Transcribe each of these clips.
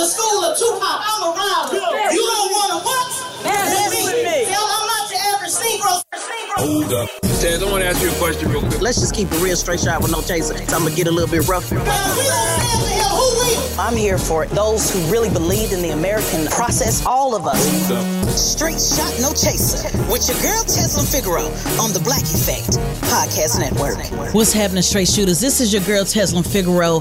The school of Tupac. I'm around. You don't want to what? Let me. Tell Hold up. Taz, I want to ask you a question real quick. Let's just keep it real straight shot with no chaser. So I'm gonna get a little bit rough. I'm here for it. those who really believed in the American process. All of us. Straight shot, no chaser. With your girl Tezlyn Figaro on the Black Effect Podcast Network. What's happening, straight shooters? This is your girl Tezlyn Figaro.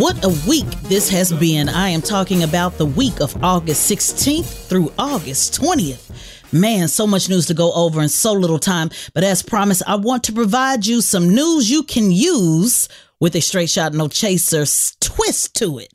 What a week this has been. I am talking about the week of August 16th through August 20th. Man, so much news to go over in so little time. But as promised, I want to provide you some news you can use with a straight shot, no chaser twist to it.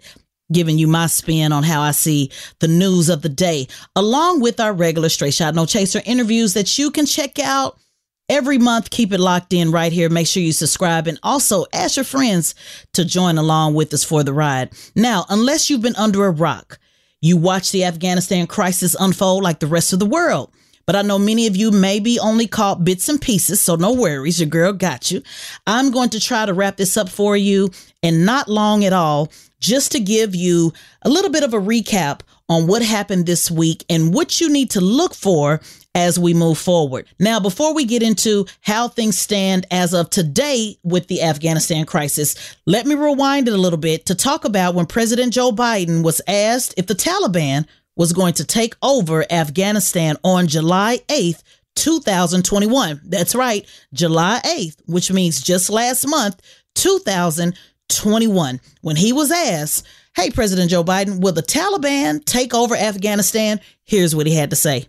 Giving you my spin on how I see the news of the day, along with our regular straight shot, no chaser interviews that you can check out every month. Keep it locked in right here. Make sure you subscribe and also ask your friends to join along with us for the ride. Now, unless you've been under a rock, you watch the Afghanistan crisis unfold like the rest of the world. But I know many of you maybe only caught bits and pieces, so no worries. Your girl got you. I'm going to try to wrap this up for you and not long at all, just to give you a little bit of a recap on what happened this week and what you need to look for as we move forward. Now, before we get into how things stand as of today with the Afghanistan crisis, let me rewind it a little bit to talk about when President Joe Biden was asked if the Taliban was going to take over Afghanistan on July 8th, 2021. That's right, July 8th, which means just last month, 2021. When he was asked, Hey, President Joe Biden, will the Taliban take over Afghanistan? Here's what he had to say.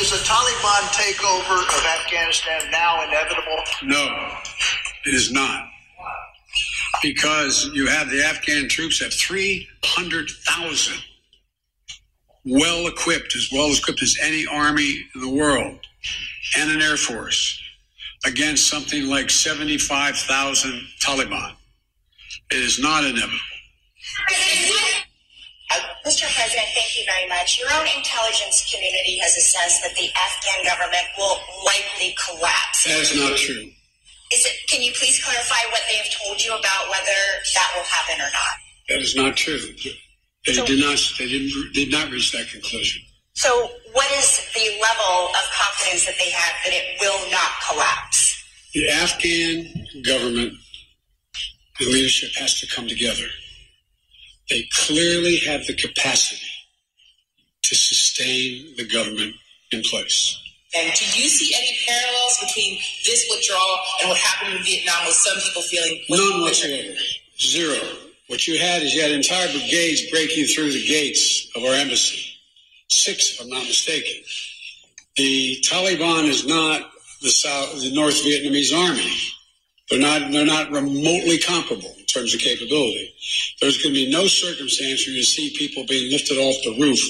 Is a Taliban takeover of Afghanistan now inevitable? No, it is not. Because you have the Afghan troops at 300,000, well equipped, as well equipped as any army in the world, and an air force against something like 75,000 Taliban. It is not inevitable. Mr. President, thank you very much. Your own intelligence community has assessed that the Afghan government will likely collapse. That is not true. Is it, can you please clarify what they have told you about whether that will happen or not? That is not true. They So- did not. They didn't, did not reach that conclusion. So, what is the level of confidence that they have that it will not collapse? The Afghan government and leadership has to come together. They clearly have the capacity to sustain the government in place. And do you see any parallels between this withdrawal and what happened in Vietnam with some people feeling None whatsoever. Zero. What you had is you had entire brigades breaking through the gates of our embassy. Six, if I'm not mistaken. The Taliban is not the South, the North Vietnamese army. They're not. They're not remotely comparable terms of capability. There's going to be no circumstance where you see people being lifted off the roof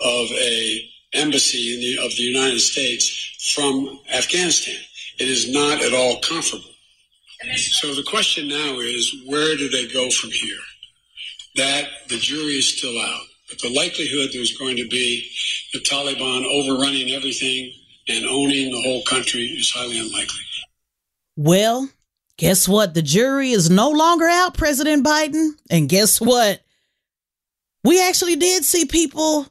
of a embassy the, of the United States from Afghanistan. It is not at all comfortable. So the question now is where do they go from here? That the jury is still out. But the likelihood there's going to be the Taliban overrunning everything and owning the whole country is highly unlikely. Well, guess what? The jury is no longer out, President Biden. And guess what? We actually did see people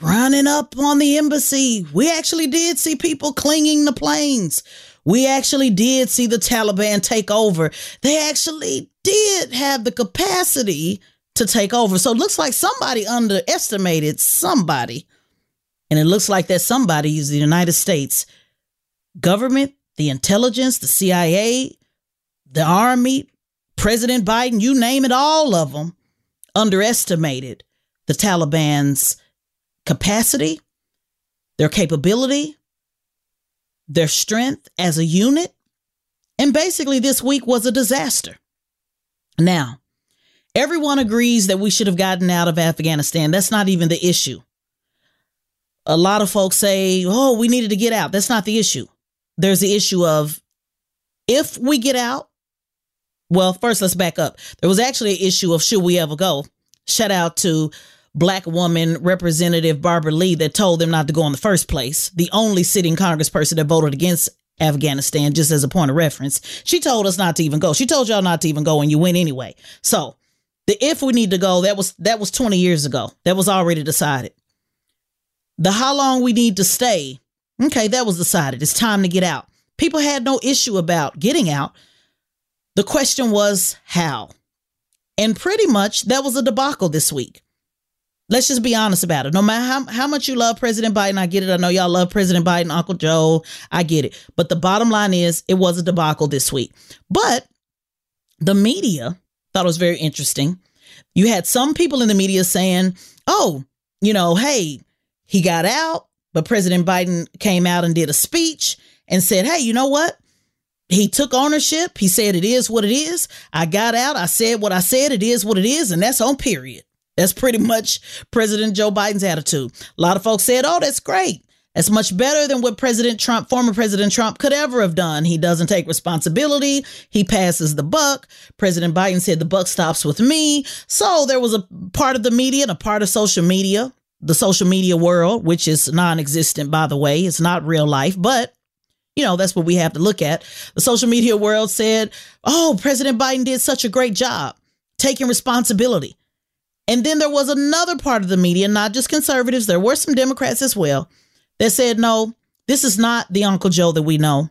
running up on the embassy. We actually did see people clinging to planes. We actually did see the Taliban take over. They actually did have the capacity to take over. So it looks like somebody underestimated somebody. And it looks like that somebody is the United States government, the intelligence, the CIA, the army, President Biden, you name it, all of them underestimated the Taliban's capacity, their capability, their strength as a unit. And basically, this week was a disaster. Now, everyone agrees that we should have gotten out of Afghanistan. That's not even the issue. A lot of folks say, oh, we needed to get out. That's not the issue. There's the issue of if we get out, well, first let's back up. There was actually an issue of should we ever go. Shout out to black woman representative Barbara Lee that told them not to go in the first place. The only sitting congressperson that voted against Afghanistan, just as a point of reference. She told us not to even go. She told y'all not to even go and you went anyway. So the if we need to go, that was that was 20 years ago. That was already decided. The how long we need to stay, okay, that was decided. It's time to get out. People had no issue about getting out. The question was how. And pretty much that was a debacle this week. Let's just be honest about it. No matter how, how much you love President Biden, I get it. I know y'all love President Biden, Uncle Joe. I get it. But the bottom line is it was a debacle this week. But the media thought it was very interesting. You had some people in the media saying, oh, you know, hey, he got out, but President Biden came out and did a speech and said, hey, you know what? He took ownership. He said, it is what it is. I got out. I said what I said. It is what it is. And that's on period. That's pretty much President Joe Biden's attitude. A lot of folks said, oh, that's great. That's much better than what President Trump, former President Trump, could ever have done. He doesn't take responsibility. He passes the buck. President Biden said the buck stops with me. So there was a part of the media and a part of social media, the social media world, which is non existent, by the way. It's not real life, but you know, that's what we have to look at. The social media world said, oh, President Biden did such a great job taking responsibility. And then there was another part of the media, not just conservatives, there were some Democrats as well, that said, no, this is not the Uncle Joe that we know.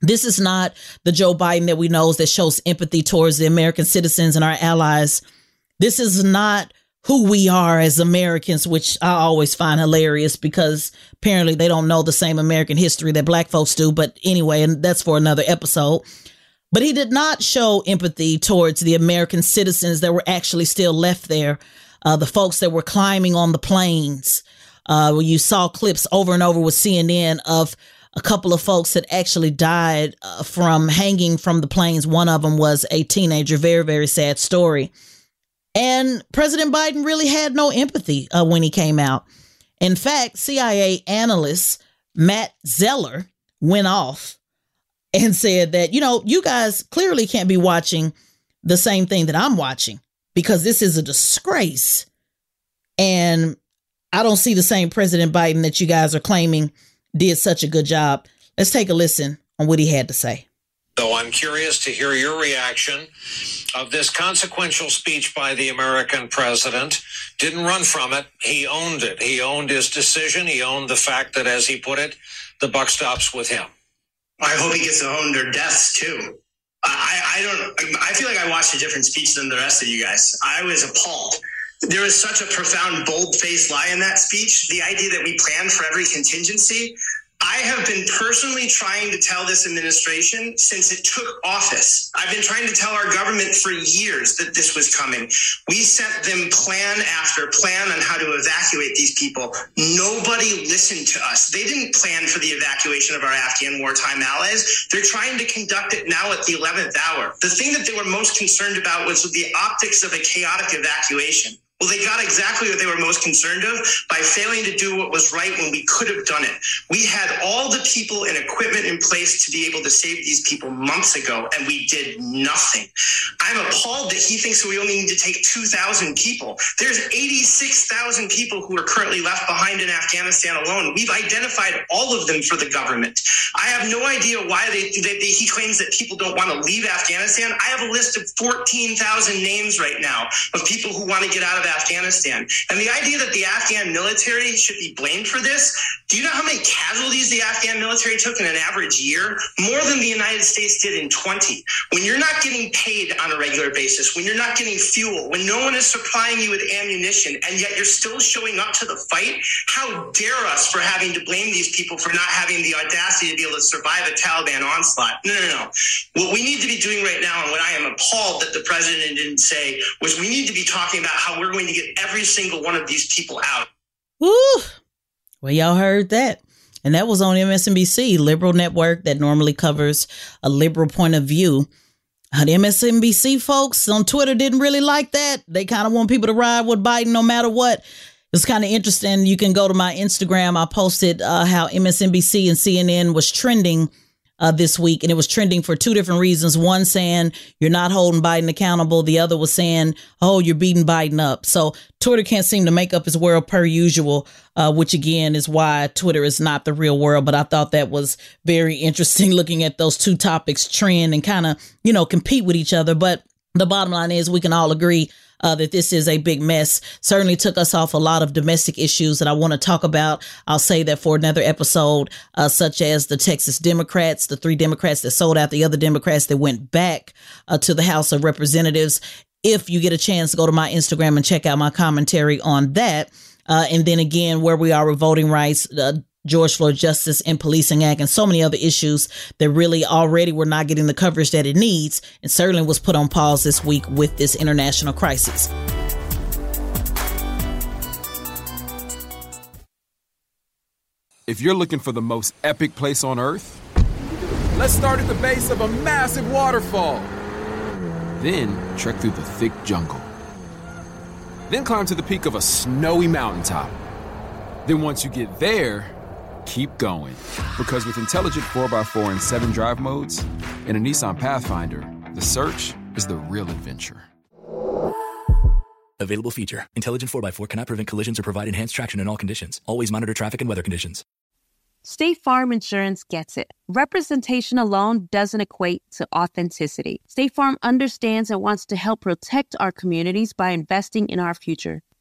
This is not the Joe Biden that we know that shows empathy towards the American citizens and our allies. This is not who we are as Americans, which I always find hilarious because apparently they don't know the same American history that black folks do. But anyway, and that's for another episode. But he did not show empathy towards the American citizens that were actually still left there, uh, the folks that were climbing on the planes. Uh, you saw clips over and over with CNN of a couple of folks that actually died uh, from hanging from the planes. One of them was a teenager. Very, very sad story. And President Biden really had no empathy uh, when he came out. In fact, CIA analyst Matt Zeller went off and said that, you know, you guys clearly can't be watching the same thing that I'm watching because this is a disgrace. And I don't see the same President Biden that you guys are claiming did such a good job. Let's take a listen on what he had to say. So I'm curious to hear your reaction of this consequential speech by the American president. Didn't run from it. He owned it. He owned his decision. He owned the fact that, as he put it, the buck stops with him. I hope he gets to own their deaths too. I, I don't. I feel like I watched a different speech than the rest of you guys. I was appalled. There was such a profound, bold-faced lie in that speech. The idea that we planned for every contingency. I have been personally trying to tell this administration since it took office. I've been trying to tell our government for years that this was coming. We sent them plan after plan on how to evacuate these people. Nobody listened to us. They didn't plan for the evacuation of our Afghan wartime allies. They're trying to conduct it now at the 11th hour. The thing that they were most concerned about was the optics of a chaotic evacuation. Well, they got exactly what they were most concerned of by failing to do what was right when we could have done it. We had all the people and equipment in place to be able to save these people months ago, and we did nothing. I'm appalled that he thinks we only need to take 2,000 people. There's 86,000 people who are currently left behind in Afghanistan alone. We've identified all of them for the government. I have no idea why they, they, they he claims that people don't want to leave Afghanistan. I have a list of 14,000 names right now of people who want to get out of Afghanistan. And the idea that the Afghan military should be blamed for this, do you know how many casualties the Afghan military took in an average year? More than the United States did in 20. When you're not getting paid on a regular basis, when you're not getting fuel, when no one is supplying you with ammunition, and yet you're still showing up to the fight, how dare us for having to blame these people for not having the audacity to be able to survive a Taliban onslaught? No, no, no. What we need to be doing right now, and what I am appalled that the president didn't say, was we need to be talking about how we're going to get every single one of these people out. Woo! Well, y'all heard that. And that was on MSNBC, liberal network that normally covers a liberal point of view. Uh, the MSNBC folks on Twitter didn't really like that. They kind of want people to ride with Biden no matter what. It's kind of interesting. You can go to my Instagram. I posted uh, how MSNBC and CNN was trending uh, this week, and it was trending for two different reasons. One saying you're not holding Biden accountable. The other was saying, oh, you're beating Biden up. So Twitter can't seem to make up its world per usual, uh, which again is why Twitter is not the real world. But I thought that was very interesting looking at those two topics trend and kind of, you know, compete with each other. But the bottom line is we can all agree uh, that this is a big mess. Certainly took us off a lot of domestic issues that I want to talk about. I'll say that for another episode, uh, such as the Texas Democrats, the three Democrats that sold out, the other Democrats that went back uh, to the House of Representatives. If you get a chance, go to my Instagram and check out my commentary on that. Uh, and then again, where we are with voting rights, uh, George Floyd Justice and Policing Act and so many other issues that really already were not getting the coverage that it needs and certainly was put on pause this week with this international crisis. If you're looking for the most epic place on earth, let's start at the base of a massive waterfall. Then trek through the thick jungle. Then climb to the peak of a snowy mountaintop. Then once you get there, keep going. Because with intelligent 4x4 and 7 drive modes and a Nissan Pathfinder, the search is the real adventure. Available feature. Intelligent 4x4 cannot prevent collisions or provide enhanced traction in all conditions. Always monitor traffic and weather conditions. State Farm Insurance gets it. Representation alone doesn't equate to authenticity. State Farm understands and wants to help protect our communities by investing in our future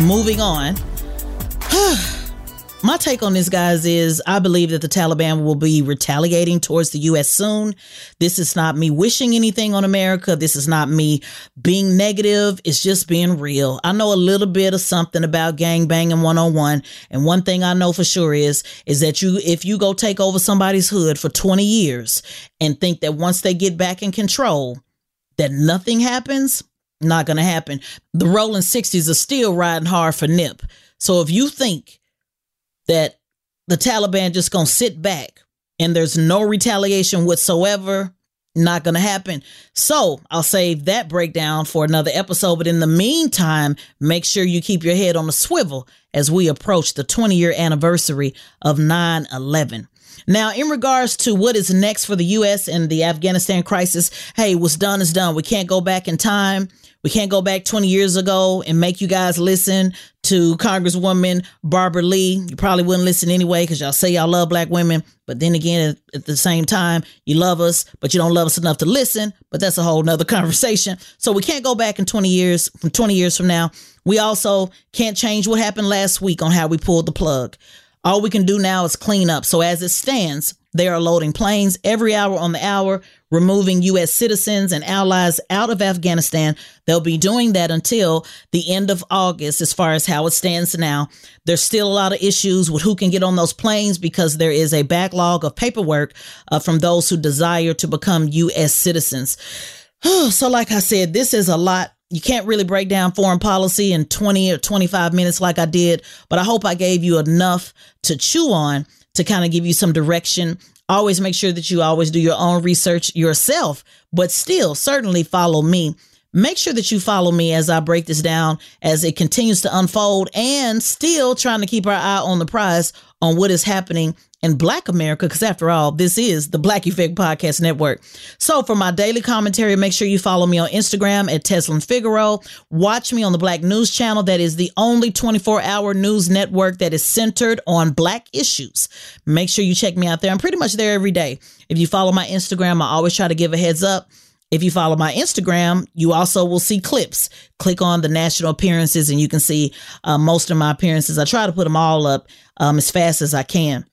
Moving on. My take on this, guys, is I believe that the Taliban will be retaliating towards the U.S. soon. This is not me wishing anything on America. This is not me being negative. It's just being real. I know a little bit of something about gang banging 101. And one thing I know for sure is, is that you, if you go take over somebody's hood for 20 years and think that once they get back in control, that nothing happens, not going to happen. The rolling 60s are still riding hard for Nip. So if you think that the Taliban just going to sit back and there's no retaliation whatsoever, not going to happen. So I'll save that breakdown for another episode. But in the meantime, make sure you keep your head on a swivel as we approach the 20 year anniversary of 9 11. Now, in regards to what is next for the U.S. and the Afghanistan crisis, hey, what's done is done. We can't go back in time. We can't go back 20 years ago and make you guys listen to Congresswoman Barbara Lee. You probably wouldn't listen anyway because y'all say y'all love black women. But then again, at, the same time, you love us, but you don't love us enough to listen. But that's a whole nother conversation. So we can't go back in 20 years, from 20 years from now. We also can't change what happened last week on how we pulled the plug. All we can do now is clean up. So as it stands, they are loading planes every hour on the hour, removing U.S. citizens and allies out of Afghanistan. They'll be doing that until the end of August, as far as how it stands now. There's still a lot of issues with who can get on those planes because there is a backlog of paperwork uh, from those who desire to become U.S. citizens. so, like I said, this is a lot you can't really break down foreign policy in 20 or 25 minutes like I did, but I hope I gave you enough to chew on to kind of give you some direction. Always make sure that you always do your own research yourself, but still certainly follow me. Make sure that you follow me as I break this down as it continues to unfold and still trying to keep our eye on the prize on what is happening in Black America, because after all, this is the Black Effect Podcast Network. So for my daily commentary, make sure you follow me on Instagram at Tezlyn Figaro. Watch me on the Black News Channel. That is the only 24 hour news network that is centered on Black issues. Make sure you check me out there. I'm pretty much there every day. If you follow my Instagram, I always try to give a heads up. If you follow my Instagram, you also will see clips. Click on the national appearances and you can see uh, most of my appearances. I try to put them all up um, as fast as I can.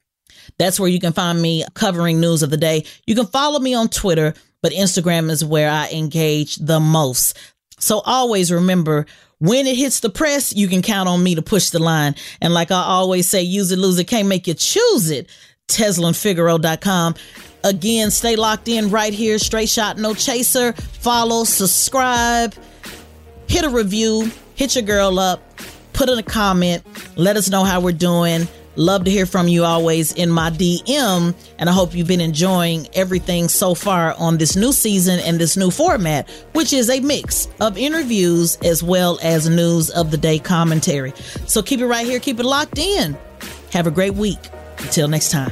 That's where you can find me covering news of the day. You can follow me on Twitter, but Instagram is where I engage the most. So always remember when it hits the press, you can count on me to push the line. And like I always say, use it, lose it, can't make you choose it. TezlynFigaro.com. Again, stay locked in right here. Straight shot, no chaser. Follow, subscribe, hit a review, hit your girl up, put in a comment, let us know how we're doing. Love to hear from you always in my DM. And I hope you've been enjoying everything so far on this new season and this new format, which is a mix of interviews as well as news of the day commentary. So keep it right here, keep it locked in. Have a great week. Until next time.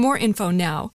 more info now